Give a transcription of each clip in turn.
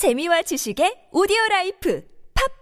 재미와 지식의 오디오 라이프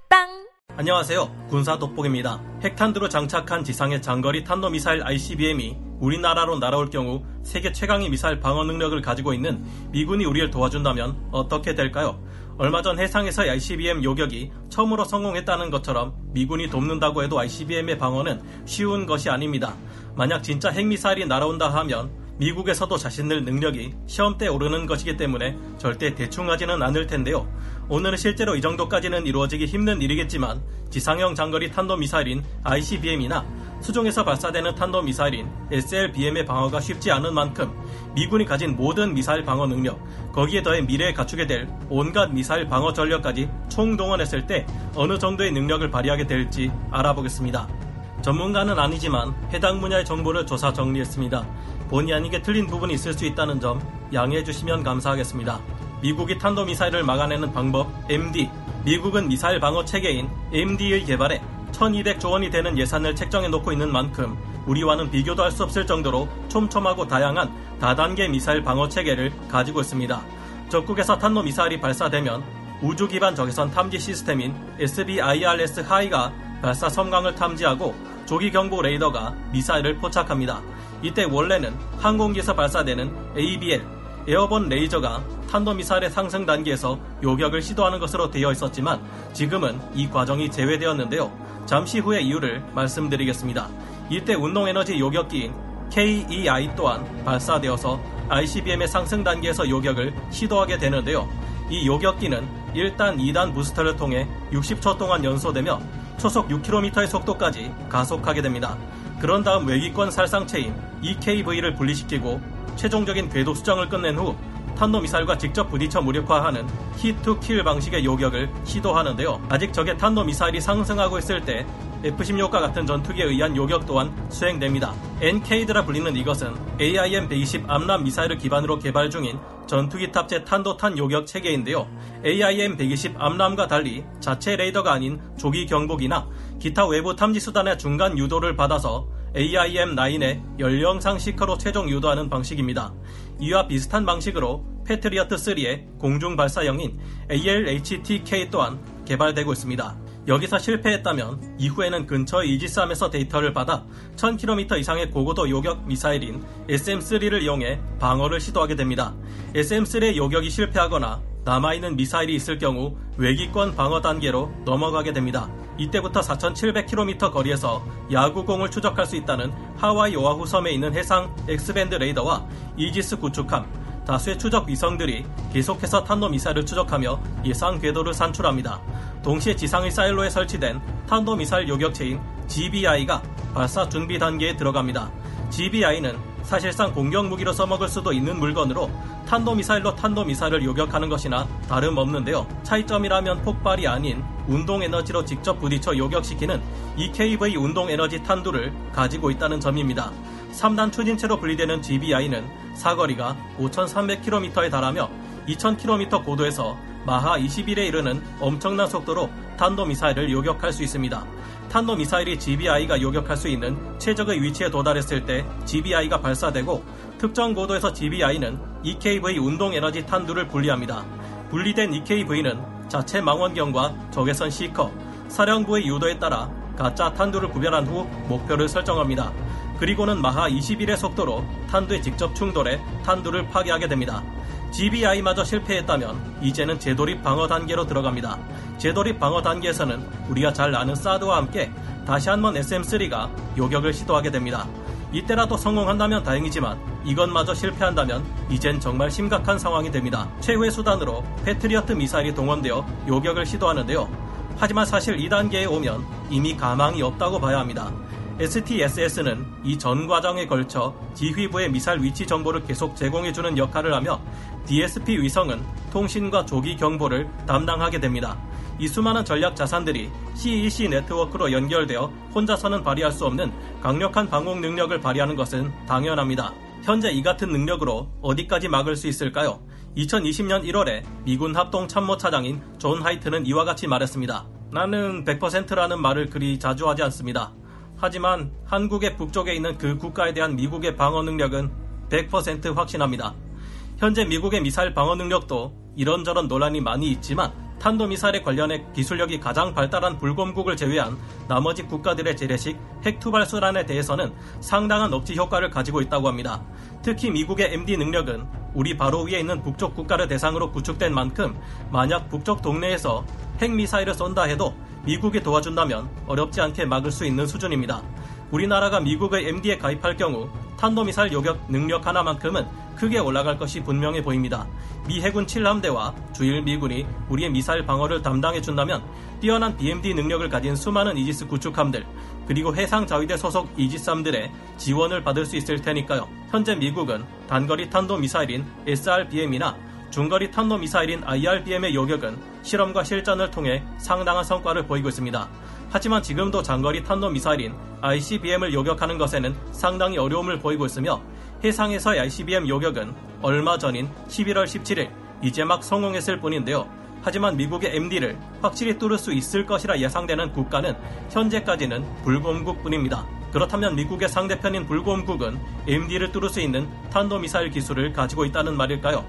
팟빵 안녕하세요. 군사 돋보기입니다. 핵탄두로 장착한 지상의 장거리 탄도 미사일 ICBM이 우리나라로 날아올 경우 세계 최강의 미사일 방어 능력을 가지고 있는 미군이 우리를 도와준다면 어떻게 될까요? 얼마 전 해상에서 ICBM 요격이 처음으로 성공했다는 것처럼 미군이 돕는다고 해도 ICBM의 방어는 쉬운 것이 아닙니다. 만약 진짜 핵미사일이 날아온다 하면 미국에서도 자신들 능력이 시험대 오르는 것이기 때문에 절대 대충 하지는 않을 텐데요. 오늘은 실제로 이 정도까지는 이루어지기 힘든 일이겠지만 지상형 장거리 탄도미사일인 ICBM이나 수중에서 발사되는 탄도미사일인 SLBM의 방어가 쉽지 않은 만큼 미군이 가진 모든 미사일 방어 능력, 거기에 더해 미래에 갖추게 될 온갖 미사일 방어 전력까지 총동원했을 때 어느 정도의 능력을 발휘하게 될지 알아보겠습니다. 전문가는 아니지만 해당 분야의 정보를 조사 정리했습니다. 본의 아니게 틀린 부분이 있을 수 있다는 점 양해해 주시면 감사하겠습니다. 미국이 탄도미사일을 막아내는 방법 MD 미국은 미사일 방어 체계인 MD의 개발에 1200조 원이 되는 예산을 책정해 놓고 있는 만큼 우리와는 비교도 할 수 없을 정도로 촘촘하고 다양한 다단계 미사일 방어 체계를 가지고 있습니다. 적국에서 탄도미사일이 발사되면 우주 기반 적외선 탐지 시스템인 SBIRS 하이가 발사 섬광을 탐지하고 조기 경보 레이더가 미사일을 포착합니다. 이때 원래는 항공기에서 발사되는 ABL 에어본 레이저가 탄도미사일의 상승 단계에서 요격을 시도하는 것으로 되어 있었지만 지금은 이 과정이 제외되었는데요. 잠시 후에 이유를 말씀드리겠습니다. 이때 운동에너지 요격기인 KEI 또한 발사되어서 ICBM의 상승 단계에서 요격을 시도하게 되는데요. 이 요격기는 1단, 2단 부스터를 통해 60초 동안 연소되며 초속 6km의 속도까지 가속하게 됩니다. 그런 다음 외기권 살상체인 EKV를 분리시키고 최종적인 궤도 수정을 끝낸 후 탄도미사일과 직접 부딪혀 무력화하는 히투킬 방식의 요격을 시도하는데요. 아직 적의 탄도미사일이 상승하고 있을 때 F-16과 같은 전투기에 의한 요격 또한 수행됩니다. NK드라 불리는 이것은 AIM-120 암람 미사일을 기반으로 개발 중인 전투기 탑재 탄도탄 요격 체계인데요. AIM-120 암람과 달리 자체 레이더가 아닌 조기 경보기나 기타 외부 탐지 수단의 중간 유도를 받아서 AIM-9의 연령 상 시커로 최종 유도하는 방식입니다. 이와 비슷한 방식으로 패트리어트 3의 공중 발사형인 ALHTK 또한 개발되고 있습니다. 여기서 실패했다면 이후에는 근처 이지스함에서 데이터를 받아 1000km 이상의 고고도 요격 미사일인 SM-3를 이용해 방어를 시도하게 됩니다. SM-3의 요격이 실패하거나 남아있는 미사일이 있을 경우 외기권 방어 단계로 넘어가게 됩니다. 이때부터 4,700km 거리에서 야구공을 추적할 수 있다는 하와이 오아후 섬에 있는 해상 X밴드 레이더와 이지스 구축함, 다수의 추적 위성들이 계속해서 탄도미사일을 추적하며 예상 궤도를 산출합니다. 동시에 지상의 사일로에 설치된 탄도미사일 요격체인 GBI가 발사 준비 단계에 들어갑니다. GBI는 사실상 공격 무기로 써먹을 수도 있는 물건으로 탄도미사일로 탄도미사일을 요격하는 것이나 다름없는데요. 차이점이라면 폭발이 아닌 운동에너지로 직접 부딪혀 요격시키는 EKV 운동에너지 탄두를 가지고 있다는 점입니다. 3단 추진체로 분리되는 GBI는 사거리가 5,300km에 달하며 2,000km 고도에서 마하 21에 이르는 엄청난 속도로 탄도미사일을 요격할 수 있습니다. 탄도미사일이 GBI가 요격할 수 있는 최적의 위치에 도달했을 때 GBI가 발사되고 특정 고도에서 GBI는 EKV 운동에너지 탄두를 분리합니다. 분리된 EKV는 자체 망원경과 적외선 시커, 사령부의 유도에 따라 가짜 탄두를 구별한 후 목표를 설정합니다. 그리고는 마하 21의 속도로 탄두에 직접 충돌해 탄두를 파괴하게 됩니다. GBI마저 실패했다면 이제는 재돌입 방어 단계로 들어갑니다. 재돌입 방어 단계에서는 우리가 잘 아는 사드와 함께 다시 한번 SM3가 요격을 시도하게 됩니다. 이때라도 성공한다면 다행이지만 이것마저 실패한다면 이젠 정말 심각한 상황이 됩니다. 최후의 수단으로 패트리어트 미사일이 동원되어 요격을 시도하는데요. 하지만 사실 2단계에 오면 이미 가망이 없다고 봐야 합니다. STSS는 이 전 과정에 걸쳐 지휘부의 미사일 위치 정보를 계속 제공해주는 역할을 하며 DSP 위성은 통신과 조기 경보를 담당하게 됩니다. 이 수많은 전략 자산들이 CEC 네트워크로 연결되어 혼자서는 발휘할 수 없는 강력한 방공 능력을 발휘하는 것은 당연합니다. 현재 이 같은 능력으로 어디까지 막을 수 있을까요? 2020년 1월에 미군 합동 참모차장인 존 하이튼은 이와 같이 말했습니다. 나는 100%라는 말을 그리 자주 하지 않습니다. 하지만 한국의 북쪽에 있는 그 국가에 대한 미국의 방어 능력은 100% 확신합니다. 현재 미국의 미사일 방어 능력도 이런저런 논란이 많이 있지만 탄도미사일에 관련해 기술력이 가장 발달한 불곰국을 제외한 나머지 국가들의 재래식 핵투발수란에 대해서는 상당한 억지 효과를 가지고 있다고 합니다. 특히 미국의 MD 능력은 우리 바로 위에 있는 북쪽 국가를 대상으로 구축된 만큼 만약 북쪽 동네에서 핵미사일을 쏜다 해도 미국이 도와준다면 어렵지 않게 막을 수 있는 수준입니다. 우리나라가 미국의 MD에 가입할 경우 탄도미사일 요격 능력 하나만큼은 크게 올라갈 것이 분명해 보입니다. 미 해군 7함대와 주일 미군이 우리의 미사일 방어를 담당해 준다면 뛰어난 BMD 능력을 가진 수많은 이지스 구축함들 그리고 해상 자위대 소속 이지스함들의 지원을 받을 수 있을 테니까요. 현재 미국은 단거리 탄도 미사일인 SRBM이나 중거리 탄도 미사일인 IRBM의 요격은 실험과 실전을 통해 상당한 성과를 보이고 있습니다. 하지만 지금도 장거리 탄도 미사일인 ICBM을 요격하는 것에는 상당히 어려움을 보이고 있으며 해상에서의 ICBM 요격은 얼마 전인 11월 17일 이제 막 성공했을 뿐인데요. 하지만 미국의 MD를 확실히 뚫을 수 있을 것이라 예상되는 국가는 현재까지는 불곰국뿐입니다. 그렇다면 미국의 상대편인 불곰국은 MD를 뚫을 수 있는 탄도미사일 기술을 가지고 있다는 말일까요?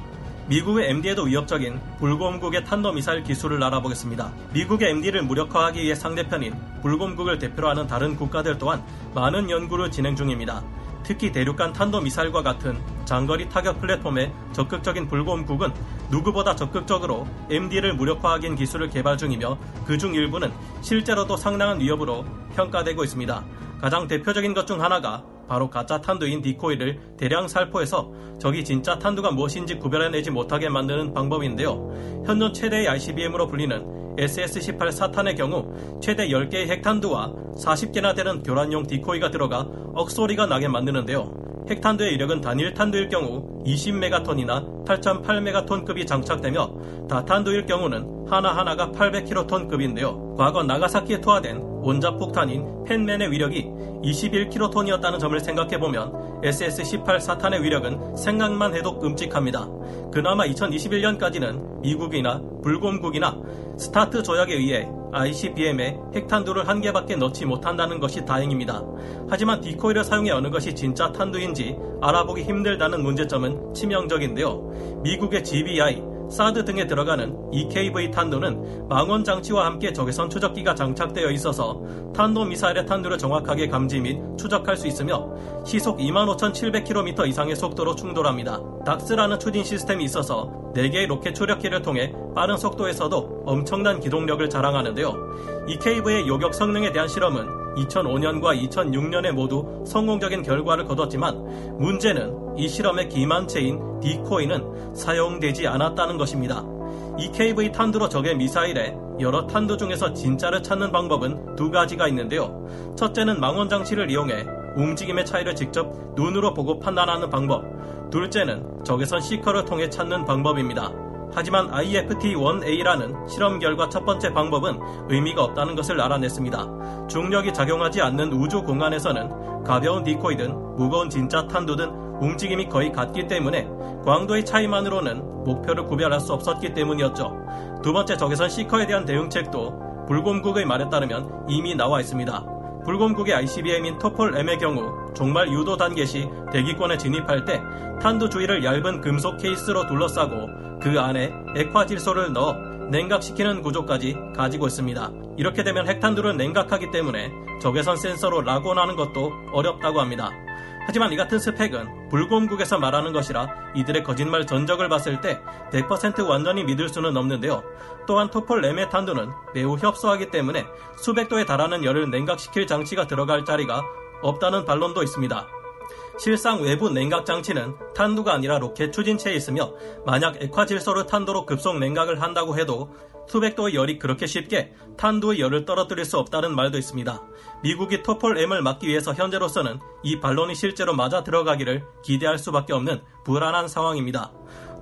미국의 MD에도 위협적인 불곰국의 탄도미사일 기술을 알아보겠습니다. 미국의 MD를 무력화하기 위해 상대편인 불곰국을 대표로 하는 다른 국가들 또한 많은 연구를 진행 중입니다. 특히 대륙간 탄도미사일과 같은 장거리 타격 플랫폼의 적극적인 불곰국은 누구보다 적극적으로 MD를 무력화하기 기술을 개발 중이며 그중 일부는 실제로도 상당한 위협으로 평가되고 있습니다. 가장 대표적인 것 중 하나가 바로 가짜 탄두인 디코이를 대량 살포해서 적이 진짜 탄두가 무엇인지 구별해내지 못하게 만드는 방법인데요. 현존 최대의 ICBM으로 불리는 SS-18 사탄의 경우 최대 10개의 핵탄두와 40개나 되는 교란용 디코이가 들어가 억소리가 나게 만드는데요. 핵탄두의 이력은 단일 탄두일 경우 20메가톤이나 8.8메가톤급이 장착되며 다탄두일 경우는 하나하나가 800킬로톤급인데요. 과거 나가사키에 투하된 원자폭탄인 펜맨의 위력이 21킬로톤이었다는 점을 생각해보면 SS-18 사탄의 위력은 생각만 해도 끔찍합니다. 그나마 2021년까지는 미국이나 불곰국이나 스타트 조약에 의해 ICBM에 핵탄두를 한 개밖에 넣지 못한다는 것이 다행입니다. 하지만 decoy를 사용해 어느 것이 진짜 탄두인지 알아보기 힘들다는 문제점은 치명적인데요. 미국의 GBI, 사드 등에 들어가는 EKV 탄두는 망원 장치와 함께 적외선 추적기가 장착되어 있어서 탄도 미사일의 탄두를 정확하게 감지 및 추적할 수 있으며 시속 25,700km 이상의 속도로 충돌합니다. DACS라는 추진 시스템이 있어서 4개의 로켓 추력기를 통해 빠른 속도에서도 엄청난 기동력을 자랑하는데요. EKV의 요격 성능에 대한 실험은 2005년과 2006년에 모두 성공적인 결과를 거뒀지만 문제는 이 실험의 기만체인 디코이는 사용되지 않았다는 것입니다. EKV 탄두로 적의 미사일에 여러 탄두 중에서 진짜를 찾는 방법은 두 가지가 있는데요. 첫째는 망원 장치를 이용해 움직임의 차이를 직접 눈으로 보고 판단하는 방법. 둘째는 적외선 시커를 통해 찾는 방법입니다. 하지만 IFT-1A라는 실험 결과 첫 번째 방법은 의미가 없다는 것을 알아냈습니다. 중력이 작용하지 않는 우주 공간에서는 가벼운 디코이든 무거운 진짜 탄두든 움직임이 거의 같기 때문에 광도의 차이만으로는 목표를 구별할 수 없었기 때문이었죠. 두 번째 적외선 시커에 대한 대응책도 불곰국의 말에 따르면 이미 나와 있습니다. 불곰국의 ICBM인 토폴 M의 경우 종말 유도 단계 시 대기권에 진입할 때 탄두 주위를 얇은 금속 케이스로 둘러싸고 그 안에 액화 질소를 넣어 냉각시키는 구조까지 가지고 있습니다. 이렇게 되면 핵탄두를 냉각하기 때문에 적외선 센서로 라곤하는 것도 어렵다고 합니다. 하지만 이 같은 스펙은 불곰국에서 말하는 것이라 이들의 거짓말 전적을 봤을 때 100% 완전히 믿을 수는 없는데요. 또한 토폴 램의 탄두는 매우 협소하기 때문에 수백 도에 달하는 열을 냉각시킬 장치가 들어갈 자리가 없다는 반론도 있습니다. 실상 외부 냉각 장치는 탄두가 아니라 로켓 추진체에 있으며 만약 액화질소를 탄도로 급속 냉각을 한다고 해도 수백도의 열이 그렇게 쉽게 탄두의 열을 떨어뜨릴 수 없다는 말도 있습니다. 미국이 토폴 M을 막기 위해서 현재로서는 이 반론이 실제로 맞아 들어가기를 기대할 수밖에 없는 불안한 상황입니다.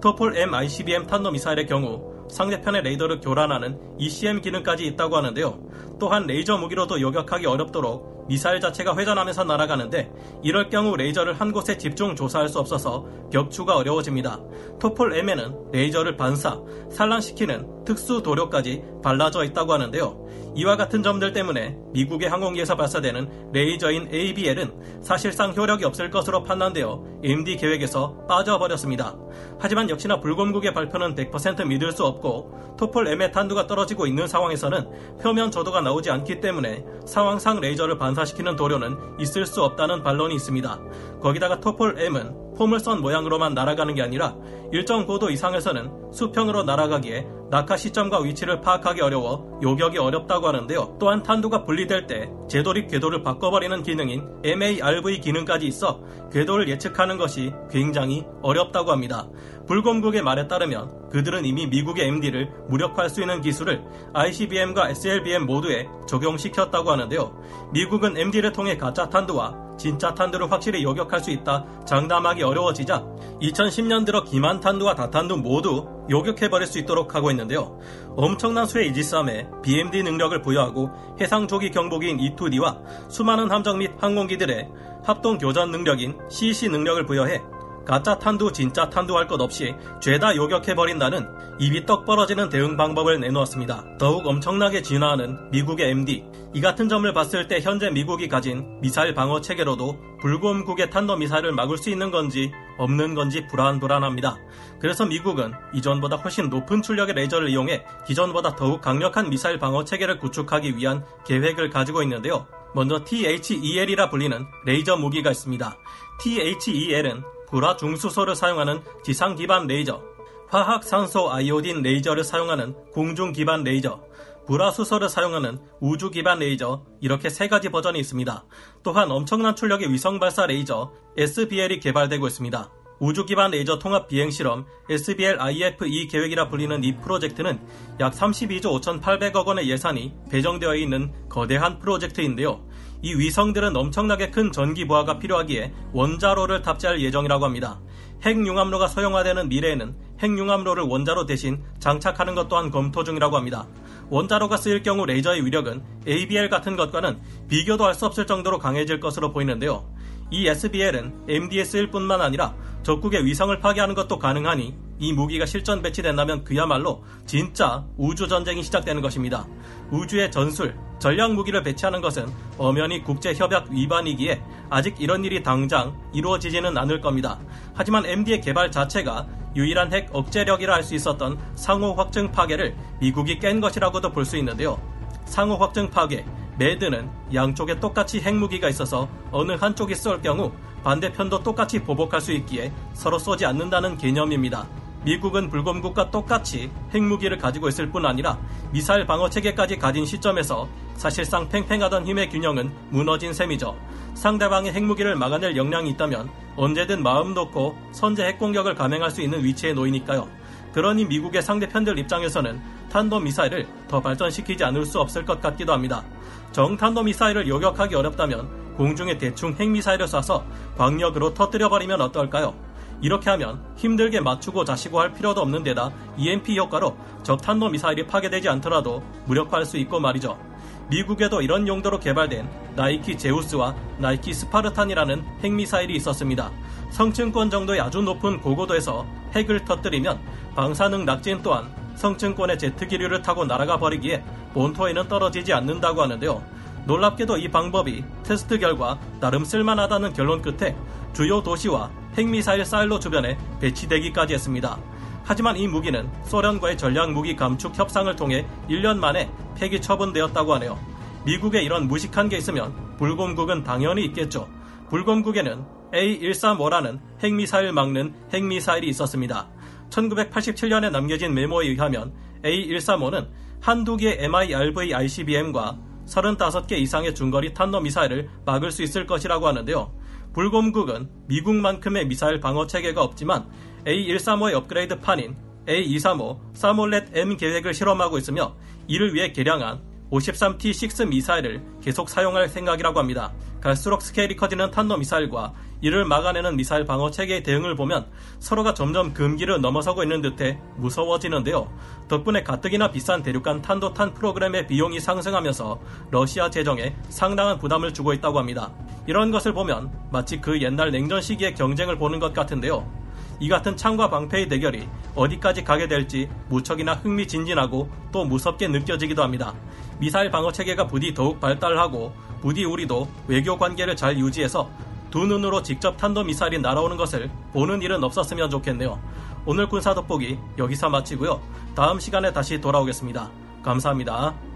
토폴 M ICBM 탄도 미사일의 경우 상대편의 레이더를 교란하는 ECM 기능까지 있다고 하는데요. 또한 레이저 무기로도 요격하기 어렵도록 미사일 자체가 회전하면서 날아가는데 이럴 경우 레이저를 한 곳에 집중 조사할 수 없어서 격추가 어려워집니다. 토폴 M에는 레이저를 반사, 산란시키는 특수 도료까지 발라져 있다고 하는데요. 이와 같은 점들 때문에 미국의 항공기에서 발사되는 레이저인 ABL은 사실상 효력이 없을 것으로 판단되어 MD 계획에서 빠져버렸습니다. 하지만 역시나 불곰국의 발표는 100% 믿을 수 없고 토폴 M의 탄두가 떨어지고 있는 상황에서는 표면 저도가 나오지 않기 때문에 상황상 레이저를 반사 시키는 도료는 있을 수 없다는 반론이 있습니다. 거기다가 토폴 M은 포물선 모양으로만 날아가는 게 아니라 일정 고도 이상에서는 수평으로 날아가기에 낙하 시점과 위치를 파악하기 어려워 요격이 어렵다고 하는데요. 또한 탄두가 분리될 때 제돌입 궤도를 바꿔버리는 기능인 MARV 기능까지 있어 궤도를 예측하는 것이 굉장히 어렵다고 합니다. 불곰국의 말에 따르면 그들은 이미 미국의 MD를 무력화할 수 있는 기술을 ICBM과 SLBM 모두에 적용시켰다고 하는데요. 미국은 MD를 통해 가짜 탄두와 진짜 탄두를 확실히 요격할 수 있다 장담하기 어려워지자 2010년 들어 기만 탄두와 다탄두 모두 요격해버릴 수 있도록 하고 있는데요. 엄청난 수의 이지스함에 BMD 능력을 부여하고 해상 조기 경보기인 E2D와 수많은 함정 및 항공기들의 합동 교전 능력인 CC 능력을 부여해 가짜 탄두 진짜 탄두 할 것 없이 죄다 요격해버린다는 입이 떡 벌어지는 대응 방법을 내놓았습니다. 더욱 엄청나게 진화하는 미국의 MD. 이 같은 점을 봤을 때 현재 미국이 가진 미사일 방어 체계로도 불곰국의 탄도 미사일을 막을 수 있는 건지 없는 건지 불안불안합니다. 그래서 미국은 이전보다 훨씬 높은 출력의 레이저를 이용해 기존보다 더욱 강력한 미사일 방어 체계를 구축하기 위한 계획을 가지고 있는데요. 먼저 THEL이라 불리는 레이저 무기가 있습니다. THEL은 불화 중수소를 사용하는 지상 기반 레이저, 화학 산소 아이오딘 레이저를 사용하는 공중 기반 레이저, 불화 수소를 사용하는 우주 기반 레이저 이렇게 세 가지 버전이 있습니다. 또한 엄청난 출력의 위성 발사 레이저 SBL이 개발되고 있습니다. 우주 기반 레이저 통합 비행 실험 SBL IF-2 계획이라 불리는 이 프로젝트는 약 32조 5,800억 원의 예산이 배정되어 있는 거대한 프로젝트인데요. 이 위성들은 엄청나게 큰 전기 부하가 필요하기에 원자로를 탑재할 예정이라고 합니다. 핵융합로가 소형화되는 미래에는 핵융합로를 원자로 대신 장착하는 것 또한 검토 중이라고 합니다. 원자로가 쓰일 경우 레이저의 위력은 ABL 같은 것과는 비교도 할 수 없을 정도로 강해질 것으로 보이는데요. 이 SBL은 MDS일 뿐만 아니라 적국의 위성을 파괴하는 것도 가능하니 이 무기가 실전 배치된다면 그야말로 진짜 우주 전쟁이 시작되는 것입니다. 우주의 전술, 전략 무기를 배치하는 것은 엄연히 국제 협약 위반이기에 아직 이런 일이 당장 이루어지지는 않을 겁니다. 하지만 MD의 개발 자체가 유일한 핵 억제력이라 할 수 있었던 상호 확증 파괴를 미국이 깬 것이라고도 볼 수 있는데요. 상호 확증 파괴, 매드는 양쪽에 똑같이 핵무기가 있어서 어느 한쪽이 쏠 경우 반대편도 똑같이 보복할 수 있기에 서로 쏘지 않는다는 개념입니다. 미국은 불곰국과 똑같이 핵무기를 가지고 있을 뿐 아니라 미사일 방어 체계까지 가진 시점에서 사실상 팽팽하던 힘의 균형은 무너진 셈이죠. 상대방의 핵무기를 막아낼 역량이 있다면 언제든 마음 놓고 선제 핵공격을 감행할 수 있는 위치에 놓이니까요. 그러니 미국의 상대편들 입장에서는 탄도 미사일을 더 발전시키지 않을 수 없을 것 같기도 합니다. 정탄도 미사일을 요격하기 어렵다면 공중에 대충 핵미사일을 쏴서 광력으로 터뜨려버리면 어떨까요? 이렇게 하면 힘들게 맞추고 자시고 할 필요도 없는 데다 EMP 효과로 적탄도 미사일이 파괴되지 않더라도 무력화할 수 있고 말이죠. 미국에도 이런 용도로 개발된 나이키 제우스와 나이키 스파르탄이라는 핵미사일이 있었습니다. 성층권 정도의 아주 높은 고고도에서 핵을 터뜨리면 방사능 낙진 또한 성층권의 제트 기류를 타고 날아가 버리기에 본토에는 떨어지지 않는다고 하는데요. 놀랍게도 이 방법이 테스트 결과 나름 쓸만하다는 결론 끝에 주요 도시와 핵미사일 사일로 주변에 배치되기까지 했습니다. 하지만 이 무기는 소련과의 전략 무기 감축 협상을 통해 1년 만에 폐기 처분되었다고 하네요. 미국에 이런 무식한 게 있으면 불곰국은 당연히 있겠죠. 불곰국에는 A135라는 핵미사일 막는 핵미사일이 있었습니다. 1987년에 남겨진 메모에 의하면 A135는 한두 개의 MIRV ICBM과 35개 이상의 중거리 탄도 미사일을 막을 수 있을 것이라고 하는데요. 불곰국은 미국만큼의 미사일 방어 체계가 없지만 A135의 업그레이드 판인 A235 사몰렛 M 계획을 실험하고 있으며 이를 위해 개량한 53T6 미사일을 계속 사용할 생각이라고 합니다. 갈수록 스케일이 커지는 탄도 미사일과 이를 막아내는 미사일 방어 체계의 대응을 보면 서로가 점점 금기를 넘어서고 있는 듯해 무서워지는데요. 덕분에 가뜩이나 비싼 대륙간 탄도탄 프로그램의 비용이 상승하면서 러시아 재정에 상당한 부담을 주고 있다고 합니다. 이런 것을 보면 마치 그 옛날 냉전 시기의 경쟁을 보는 것 같은데요. 이 같은 창과 방패의 대결이 어디까지 가게 될지 무척이나 흥미진진하고 또 무섭게 느껴지기도 합니다. 미사일 방어 체계가 부디 더욱 발달하고 부디 우리도 외교 관계를 잘 유지해서 두 눈으로 직접 탄도미사일이 날아오는 것을 보는 일은 없었으면 좋겠네요. 오늘 군사 돋보기 여기서 마치고요. 다음 시간에 다시 돌아오겠습니다. 감사합니다.